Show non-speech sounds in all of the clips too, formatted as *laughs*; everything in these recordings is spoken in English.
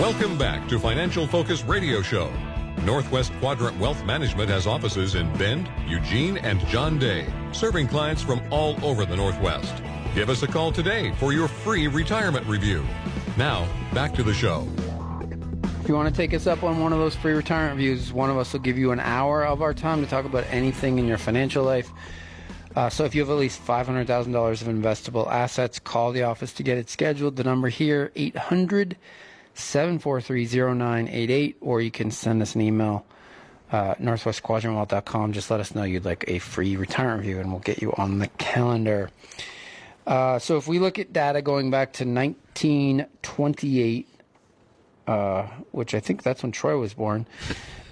Welcome back to Financial Focus Radio Show. Northwest Quadrant Wealth Management has offices in Bend, Eugene, and John Day, serving clients from all over the Northwest. Give us a call today for your free retirement review. Now, back to the show. If you want to take us up on one of those free retirement reviews, one of us will give you an hour of our time to talk about anything in your financial life. Uh, so if you have at least $500,000 of investable assets, call the office to get it scheduled. The number here, 800- 7430988, or you can send us an email, uh, northwestquadrantwealth.com. Just let us know you'd like a free retirement review, and we'll get you on the calendar. Uh, so if we look at data going back to 1928, uh, which I think that's when Troy was born,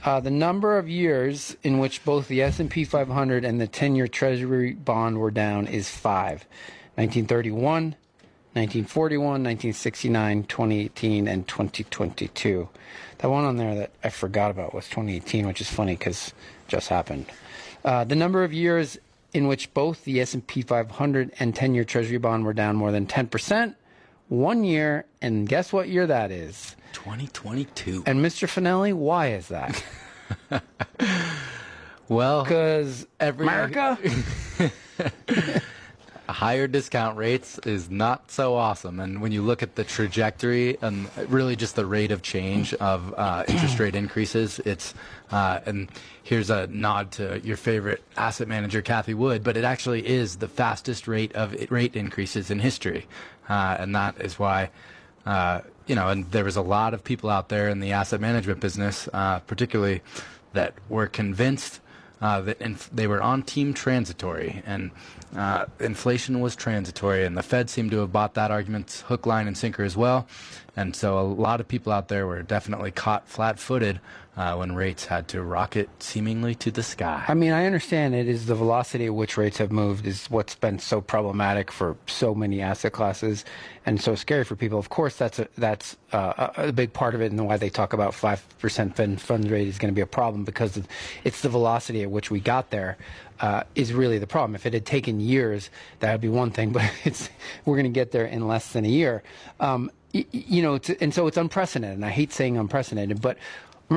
uh, the number of years in which both the S&P 500 and the 10-year Treasury bond were down is five. 1931, 1941, 1969, 2018, and 2022. That one on there that I forgot about was 2018, which is funny because just happened. Uh, the number of years in which both the S&P 500 and 10-year Treasury bond were down more than 10%, one year, and guess what year that is? 2022. And Mr. Finelli, why is that? *laughs* well, because every America. *laughs* *laughs* higher discount rates is not so awesome. And when you look at the trajectory and really just the rate of change of uh, *clears throat* interest rate increases, it's uh, and here's a nod to your favorite asset manager, Cathie Wood, but it actually is the fastest rate of rate increases in history, uh, and that is why. Uh, you know, and there was a lot of people out there in the asset management business, uh, particularly, that were convinced uh, that inf- they were on team transitory, and uh, inflation was transitory, and the Fed seemed to have bought that argument hook, line, and sinker as well. And so a lot of people out there were definitely caught flat footed uh, when rates had to rocket seemingly to the sky. I mean, I understand it is the velocity at which rates have moved is what's been so problematic for so many asset classes and so scary for people. Of course, that's a, that's uh, a big part of it, and why they talk about five percent fund fund rate is going to be a problem because it's the velocity at which we got there uh, is really the problem. If it had taken years, that would be one thing, *laughs* but it's we're going to get there in less than a year. Um, you know, and so it's unprecedented. And I hate saying unprecedented, but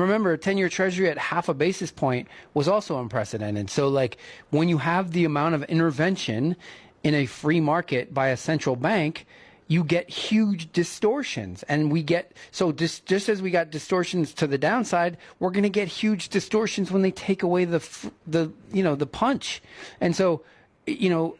remember, a 10 year treasury at half a basis point was also unprecedented. So, like, when you have the amount of intervention in a free market by a central bank, you get huge distortions. And we get, so just, just as we got distortions to the downside, we're going to get huge distortions when they take away the, the, you know, the punch. And so, you know,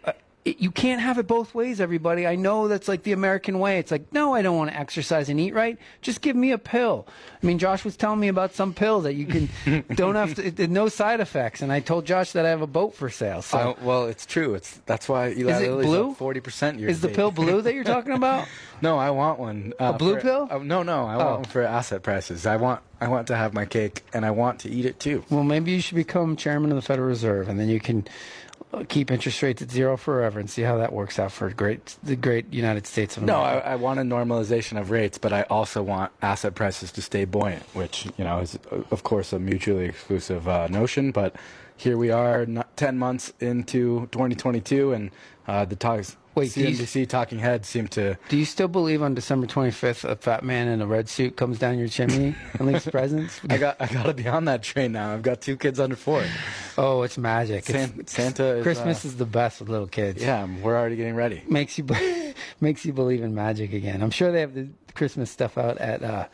uh, you can't have it both ways, everybody. I know that's like the American way. It's like, no, I don't want to exercise and eat right. Just give me a pill. I mean, Josh was telling me about some pill that you can *laughs* don't have to, it, no side effects. And I told Josh that I have a boat for sale. So, uh, well, it's true. It's that's why Eli is it blue? Forty percent. Is the pill blue that you're talking about? *laughs* no, I want one. Uh, a blue for, pill? Uh, no, no, I oh. want one for asset prices. I want I want to have my cake and I want to eat it too. Well, maybe you should become chairman of the Federal Reserve, and then you can keep interest rates at zero forever and see how that works out for great the great United States of America. No, I, I, want a normalization of rates, but I also want asset prices to stay buoyant, which you know is of course a mutually exclusive uh, notion. But here we are, ten months into 2022, and uh, the talks Wait, CNBC you, talking heads seem to. Do you still believe on December 25th a fat man in a red suit comes down your chimney and leaves *laughs* presents? I got I got to be on that train now. I've got two kids under four. Oh, it's magic. San, it's, Santa. Is, Christmas uh, is the best with little kids. Yeah, we're already getting ready. Makes you *laughs* makes you believe in magic again. I'm sure they have the Christmas stuff out at. Uh,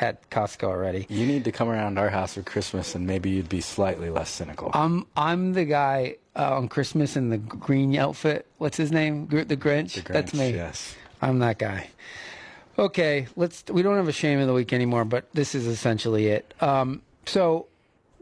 at Costco already. You need to come around our house for Christmas, and maybe you'd be slightly less cynical. I'm I'm the guy uh, on Christmas in the green outfit. What's his name? the, Grinch? the Grinch. That's me. Yes, I'm that guy. Okay, let's. We don't have a shame of the week anymore, but this is essentially it. Um, so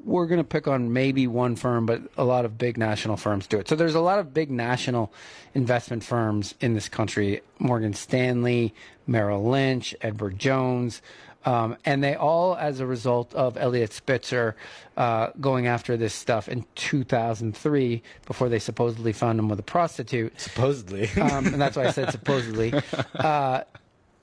we're going to pick on maybe one firm, but a lot of big national firms do it. So there's a lot of big national investment firms in this country: Morgan Stanley, Merrill Lynch, Edward Jones. Um, and they all, as a result of Eliot Spitzer uh, going after this stuff in 2003, before they supposedly found him with a prostitute. Supposedly. um, and that's why I said supposedly. *laughs* Uh,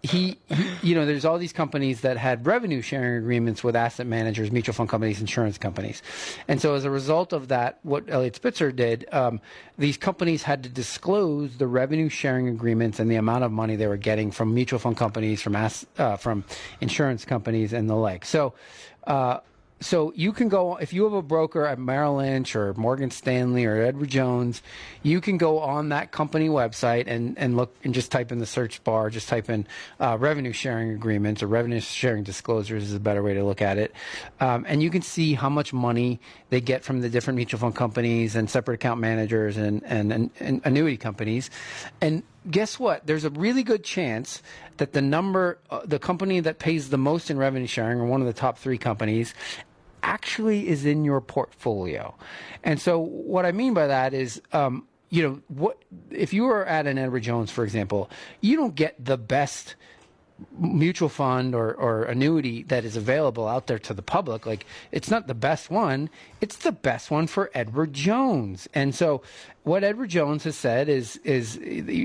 he, he, you know, there's all these companies that had revenue sharing agreements with asset managers, mutual fund companies, insurance companies. And so as a result of that, what Eliot Spitzer did, um, these companies had to disclose the revenue sharing agreements and the amount of money they were getting from mutual fund companies, from, uh, from insurance companies and the like. So, uh, so you can go if you have a broker at Merrill Lynch or Morgan Stanley or Edward Jones, you can go on that company website and, and look and just type in the search bar, just type in uh, revenue sharing agreements or revenue sharing disclosures is a better way to look at it, um, and you can see how much money they get from the different mutual fund companies and separate account managers and, and, and, and annuity companies, and guess what? There's a really good chance that the number, uh, the company that pays the most in revenue sharing, or one of the top three companies, actually is in your portfolio. And so, what I mean by that is, um, you know, what if you are at an Edward Jones, for example, you don't get the best mutual fund or, or annuity that is available out there to the public. Like it's not the best one, it's the best one for Edward Jones. And so what Edward Jones has said is is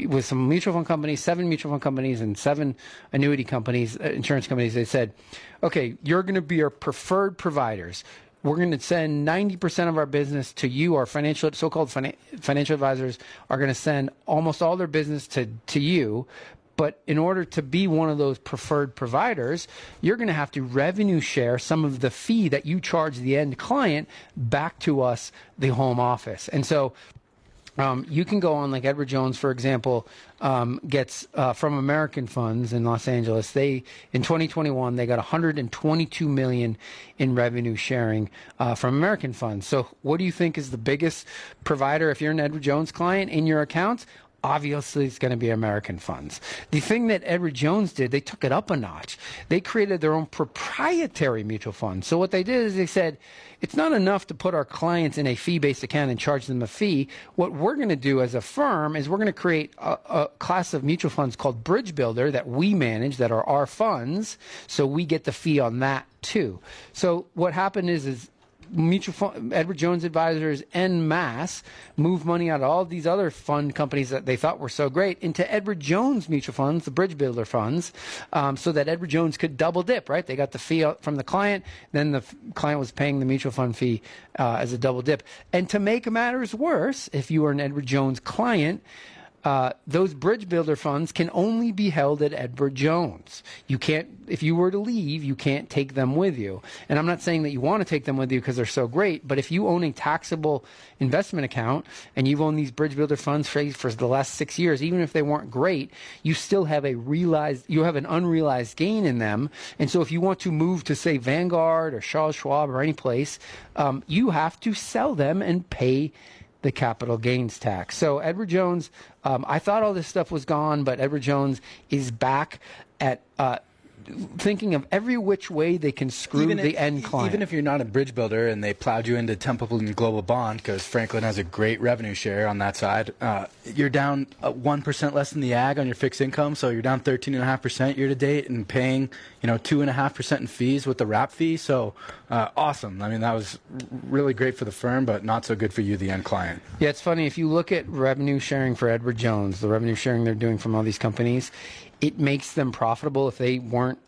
with some mutual fund companies, seven mutual fund companies and seven annuity companies, uh, insurance companies, they said, okay, you're going to be our preferred providers we're going to send 90% of our business to you. Our financial, so-called financial advisors are going to send almost all their business to, to you. But in order to be one of those preferred providers, you're going to have to revenue share some of the fee that you charge the end client back to us, the home office. And so um, you can go on, like Edward Jones, for example, um, gets uh, from American funds in Los Angeles. They in 2021 they got 122 million in revenue sharing uh, from American funds. So, what do you think is the biggest provider if you're an Edward Jones client in your accounts? Obviously it's going to be American funds. The thing that Edward Jones did, they took it up a notch. They created their own proprietary mutual fund. So what they did is they said, it's not enough to put our clients in a fee-based account and charge them a fee. What we're going to do as a firm is we're going to create a, a class of mutual funds called Bridge Builder that we manage, that are our funds. So we get the fee on that too. So what happened is, is mutual fund, Edward Jones advisors en masse move money out of all of these other fund companies that they thought were so great into Edward Jones mutual funds, the bridge builder funds, um, so that Edward Jones could double dip, right? They got the fee from the client, then the f- client was paying the mutual fund fee uh, as a double dip. And to make matters worse, if you were an Edward Jones client, uh, those bridge builder funds can only be held at Edward Jones. You can't, if you were to leave, you can't take them with you. And I'm not saying that you want to take them with you because they're so great, but if you own a taxable investment account and you've owned these bridge builder funds for, for the last six years, even if they weren't great, you still have a realized, you have an unrealized gain in them. And so if you want to move to say Vanguard or Charles Schwab or any place, um, you have to sell them and pay the capital gains tax. So Edward Jones, um, I thought all this stuff was gone, but Edward Jones is back at. Uh, thinking of every which way they can screw even the if, end client. Even if you're not a bridge builder and they plowed you into Templeton Global Bond because Franklin has a great revenue share on that side, uh, you're down uh, one percent less than the Agg on your fixed income, so you're down thirteen and a half percent year to date and paying you know two and a half percent in fees with the wrap fee. So uh, awesome. I mean that was really great for the firm, but not so good for you, the end client. Yeah, it's funny if you look at revenue sharing for Edward Jones, the revenue sharing they're doing from all these companies it makes them profitable if they weren't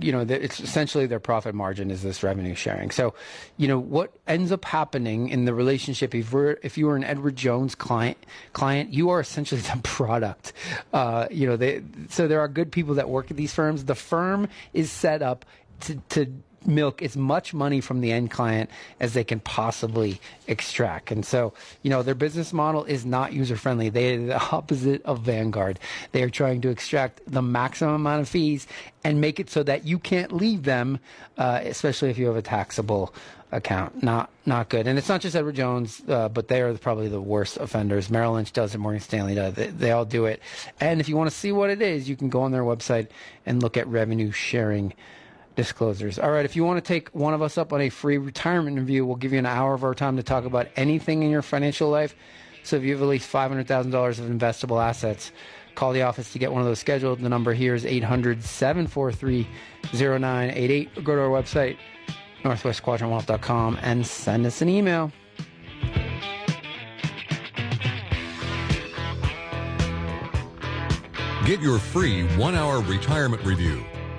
you know, it's essentially their profit margin is this revenue sharing. So, you know, what ends up happening in the relationship if we're if you are an Edward Jones client client, you are essentially *laughs* the product. Uh, you know, they, so there are good people that work at these firms. The firm is set up to to milk as much money from the end client as they can possibly extract. And so, you know, their business model is not user friendly. They are the *laughs* opposite of Vanguard. They are trying to extract the maximum amount of fees and make it so that you can't leave them, uh, especially if you have a taxable account. Not not good. And it's not just Edward Jones, uh, but they are probably the worst offenders. Merrill Lynch does it. Morgan Stanley does it. They, they all do it. And if you want to see what it is, you can go on their website and look at revenue sharing disclosures. All right, if you want to take one of us up on a free retirement review, we'll give you an hour of our time to talk about anything in your financial life. So if you have at least $500,000 of investable assets, call the office to get one of those scheduled. The number here is 800 743 0988. Or go to our website, northwestquadrantwealth.com, and send us an email. Get your free one hour retirement review.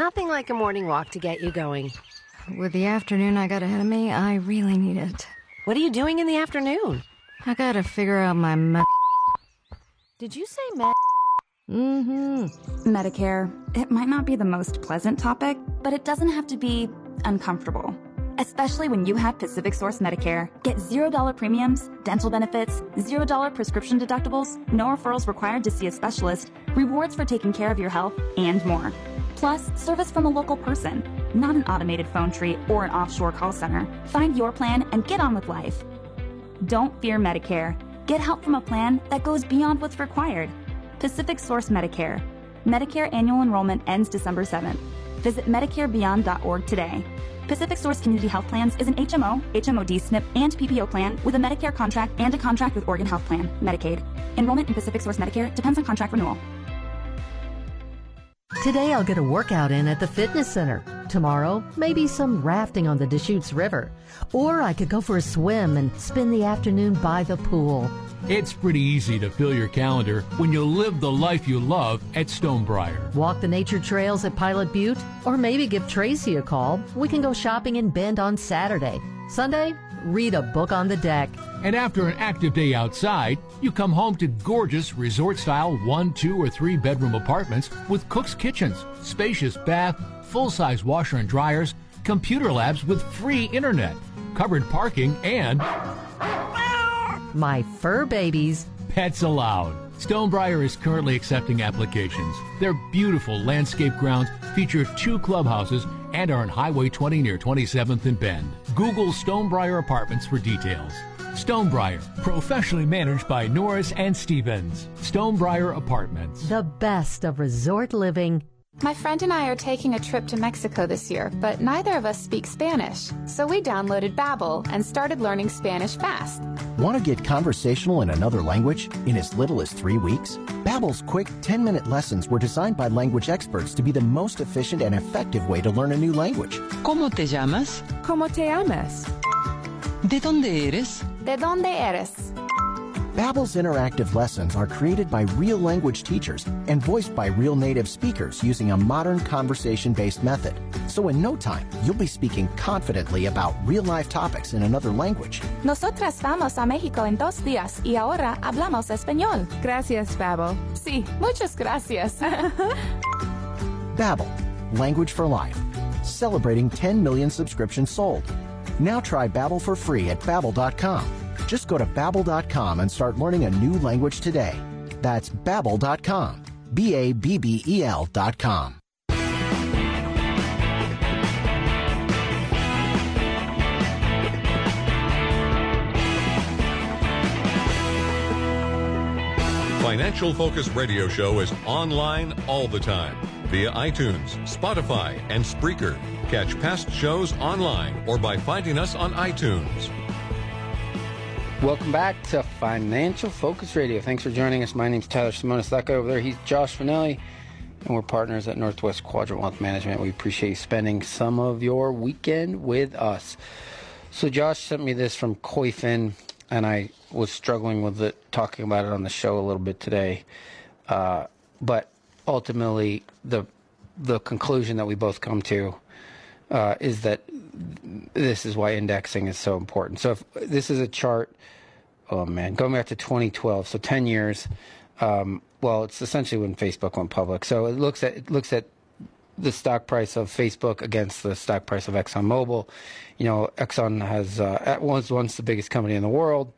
Nothing like a morning walk to get you going. With the afternoon I got ahead of me, I really need it. What are you doing in the afternoon? I gotta figure out my me- Did you say med? Mm-hmm. Medicare. It might not be the most pleasant topic, but it doesn't have to be uncomfortable. Especially when you have Pacific Source Medicare. Get $0 premiums, dental benefits, $0 prescription deductibles, no referrals required to see a specialist, rewards for taking care of your health, and more. Plus, service from a local person, not an automated phone tree or an offshore call center. Find your plan and get on with life. Don't fear Medicare. Get help from a plan that goes beyond what's required. Pacific Source Medicare. Medicare annual enrollment ends December 7th. Visit MedicareBeyond.org today. Pacific Source Community Health Plans is an HMO, HMOD SNP, and PPO plan with a Medicare contract and a contract with Oregon Health Plan, Medicaid. Enrollment in Pacific Source Medicare depends on contract renewal. Today I'll get a workout in at the fitness center. Tomorrow, maybe some rafting on the Deschutes River. Or I could go for a swim and spend the afternoon by the pool. It's pretty easy to fill your calendar when you live the life you love at Stonebriar. Walk the nature trails at Pilot Butte, or maybe give Tracy a call. We can go shopping in Bend on Saturday. Sunday, read a book on the deck. And after an active day outside, you come home to gorgeous resort style one, two, or three bedroom apartments with cook's kitchens, spacious bath, full size washer and dryers, computer labs with free internet, covered parking, and My fur babies. pets allowed. Stonebriar is currently accepting applications. Their beautiful landscape grounds feature two clubhouses and are on Highway 20 near 27th and Bend. Google Stonebriar Apartments for details. Stonebriar, professionally managed by Norris and Stevens. Stonebriar Apartments. The best of resort living. My friend and I are taking a trip to Mexico this year, but neither of us speak Spanish. So we downloaded Babbel and started learning Spanish fast. Want to get conversational in another language in as little as three weeks? Babbel's quick 10-minute lessons were designed by language experts to be the most efficient and effective way to learn a new language. ¿Cómo te llamas? ¿Cómo te llamas? ¿De dónde eres? ¿De dónde eres? Babbel's interactive lessons are created by real language teachers and voiced by real native speakers using a modern conversation-based method. So in no time, you'll be speaking confidently about real-life topics in another language. Nosotras vamos a México en dos días y ahora hablamos español. Gracias, Babbel. Sí, muchas gracias. *laughs* Babbel, language for life. Celebrating 10 million subscriptions sold. Now try Babbel for free at babbel.com. Just go to babbel.com and start learning a new language today. That's babbel.com. B A B B E L.com. Financial Focus Radio Show is online all the time via iTunes, Spotify, and Spreaker. Catch past shows online or by finding us on iTunes. Welcome back to Financial Focus Radio. Thanks for joining us. My name's Tyler Simonis. That guy over there, he's Josh Finelli, and we're partners at Northwest Quadrant Wealth Management. We appreciate spending some of your weekend with us. So Josh sent me this from Koyfin, and I was struggling with it, talking about it on the show a little bit today. Uh, but ultimately, the the conclusion that we both come to uh, is that this is why indexing is so important. So if this is a chart, oh man, going back to 2012, so 10 years. Um, well, it's essentially when Facebook went public. So it looks at it looks at the stock price of Facebook against the stock price of ExxonMobil. You know, Exxon has uh, was once the biggest company in the world.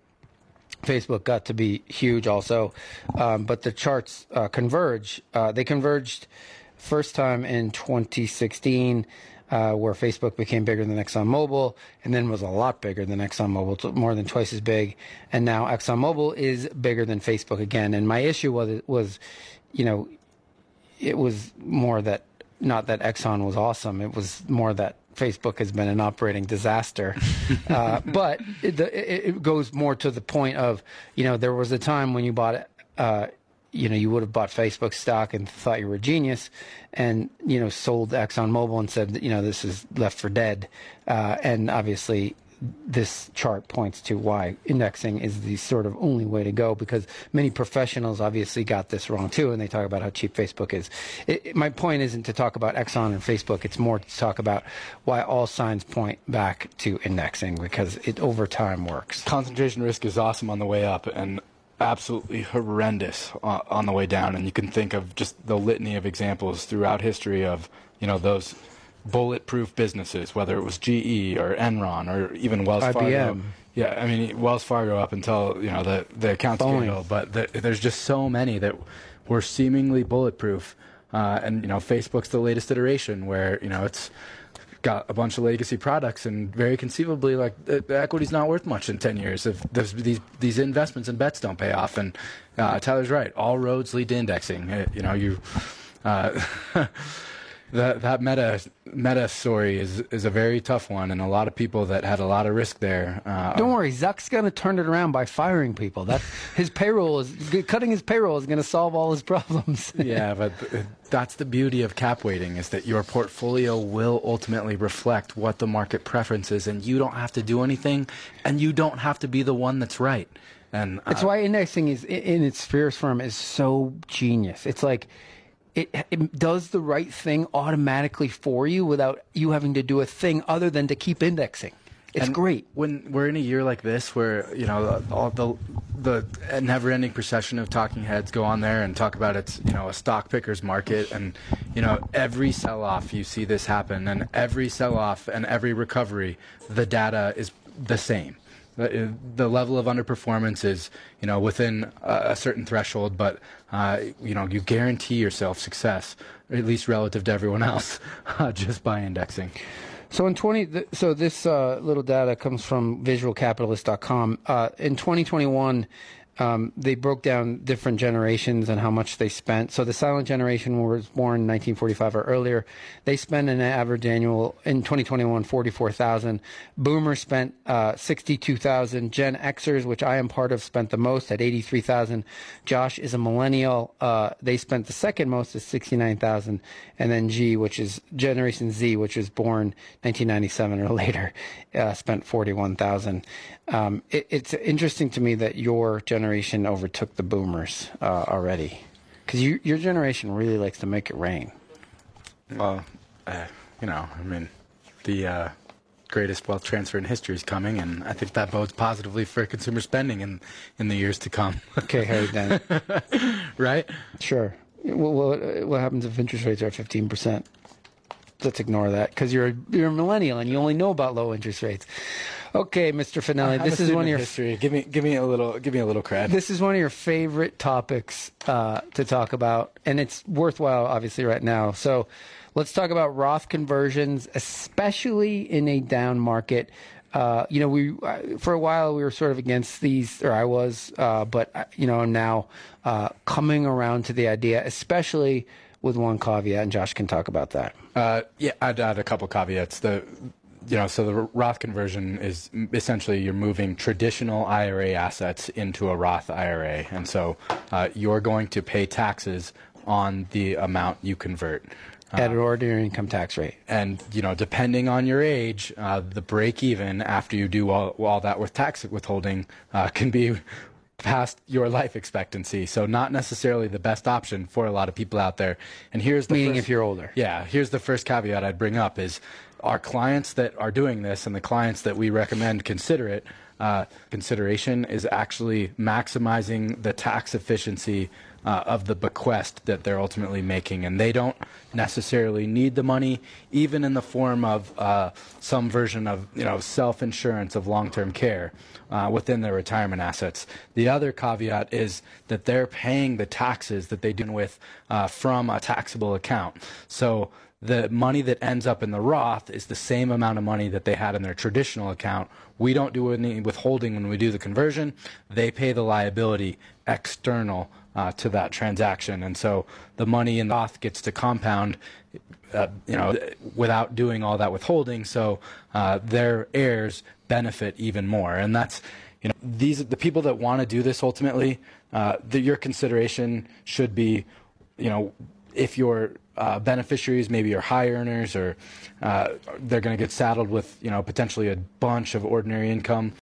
Facebook got to be huge also, um, but the charts uh, converge. Uh, they converged first time in 2016. Uh, where Facebook became bigger than ExxonMobil, and then was a lot bigger than ExxonMobil, more than twice as big. And now ExxonMobil is bigger than Facebook again. And my issue was, was, you know, it was more that not that Exxon was awesome. It was more that Facebook has been an operating disaster. *laughs* uh, but it, the, it, goes more to the point of, you know, there was a time when you bought it. Uh, you know, you would have bought Facebook stock and thought you were a genius, and you know, sold ExxonMobil and said, you know, this is left for dead. Uh, and obviously, this chart points to why indexing is the sort of only way to go because many professionals obviously got this wrong too and they talk about how cheap Facebook is. It, it, my point isn't to talk about Exxon and Facebook, it's more to talk about why all signs point back to indexing because it over time works. Concentration risk is awesome on the way up and absolutely horrendous on the way down and you can think of just the litany of examples throughout history of, you know, those bulletproof businesses, whether it was GE or Enron or even Wells IBM. Fargo. Yeah, I mean Wells Fargo up until you know the the account scandal, but the, there's just so many that were seemingly bulletproof. Uh, and you know, Facebook's the latest iteration where you know it's got a bunch of legacy products and very conceivably like the, equity's not worth much in 10 years if these these investments and bets don't pay off. And uh, Tyler's right. All roads lead to indexing. It, you know you uh, *laughs* that that meta meta story is is a very tough one, and a lot of people that had a lot of risk there. Uh, Don't worry, Zuck's going to turn it around by firing people. That *laughs* his payroll is cutting his payroll is going to solve all his problems. *laughs* yeah, but that's the beauty of cap weighting is that your portfolio will ultimately reflect what the market preference is, and you don't have to do anything, and you don't have to be the one that's right. And uh, it's why indexing is in its purest form is so genius. It's like it, it, does the right thing automatically for you without you having to do a thing other than to keep indexing. It's and great. When we're in a year like this, where you know all the the never-ending procession of talking heads go on there and talk about it's you know a stock pickers market, and you know every sell-off you see this happen, and every sell-off and every recovery, the data is the same. The, the level of underperformance is, you know, within a, certain threshold, but uh, you know, you guarantee yourself success, at least relative to everyone else, *laughs* uh, just by indexing. So in 20, th- so this uh, little data comes from visualcapitalist.com. Uh, in 2021, um, they broke down different generations and how much they spent. So the silent generation was born in 1945 or earlier. They spent an average annual in 2021 44,000. Boomers spent uh, 62,000. Gen Xers, which I am part of, spent the most at 83,000. Josh is a millennial. Uh, they spent the second most at 69,000. And then G, which is Generation Z, which was born 1997 or later, uh, spent 41,000. Um, it, it's interesting to me that your generation overtook the boomers uh, already, because you, your generation really likes to make it rain. Well, uh, you know, I mean, the uh, greatest wealth transfer in history is coming, and I think that bodes positively for consumer spending in in the years to come. okay, Harry Dent. *laughs* right? Sure. What, what happens if interest rates are fifteen percent? Let's ignore that because you're you're a millennial and you only know about low interest rates. Okay, Mr. Finelli, this is one of your history. Give me, give me a little, give me a little credit. This is one of your favorite topics uh, to talk about, and it's worthwhile, obviously, right now. So, let's talk about Roth conversions, especially in a down market. Uh, you know, we uh, for a while we were sort of against these, or I was, uh, but uh, you know, I'm now uh, coming around to the idea, especially with one caveat, and Josh can talk about that. Uh, yeah, I'd add a couple caveats. The you know, so the Roth conversion is essentially you're moving traditional IRA assets into a Roth IRA, and so uh, you're going to pay taxes on the amount you convert. Uh, At an ordinary income tax rate. And, you know, depending on your age, uh, the break even after you do all, all that with tax withholding uh, can be past your life expectancy. So not necessarily the best option for a lot of people out there. And here's the Meaning first- if you're older. Yeah, here's the first caveat I'd bring up is our clients that are doing this and the clients that we recommend consider it. Uh, consideration is actually maximizing the tax efficiency uh, of the bequest that they're ultimately making, and they don't necessarily need the money, even in the form of uh, some version of you know self-insurance of long-term care uh, within their retirement assets. The other caveat is that they're paying the taxes that they do with uh, from a taxable account. So the money that ends up in the Roth is the same amount of money that they had in their traditional account. We don't do any withholding when we do the conversion. They pay the liability external uh, to that transaction, and so the money in the Roth gets to compound, uh, you know, without doing all that withholding. So uh, their heirs benefit even more, and that's you know these the people that want to do this ultimately. Uh, the, your consideration should be, you know, if your uh, beneficiaries maybe are high earners or uh, they're going to get saddled with you know potentially a bunch of ordinary income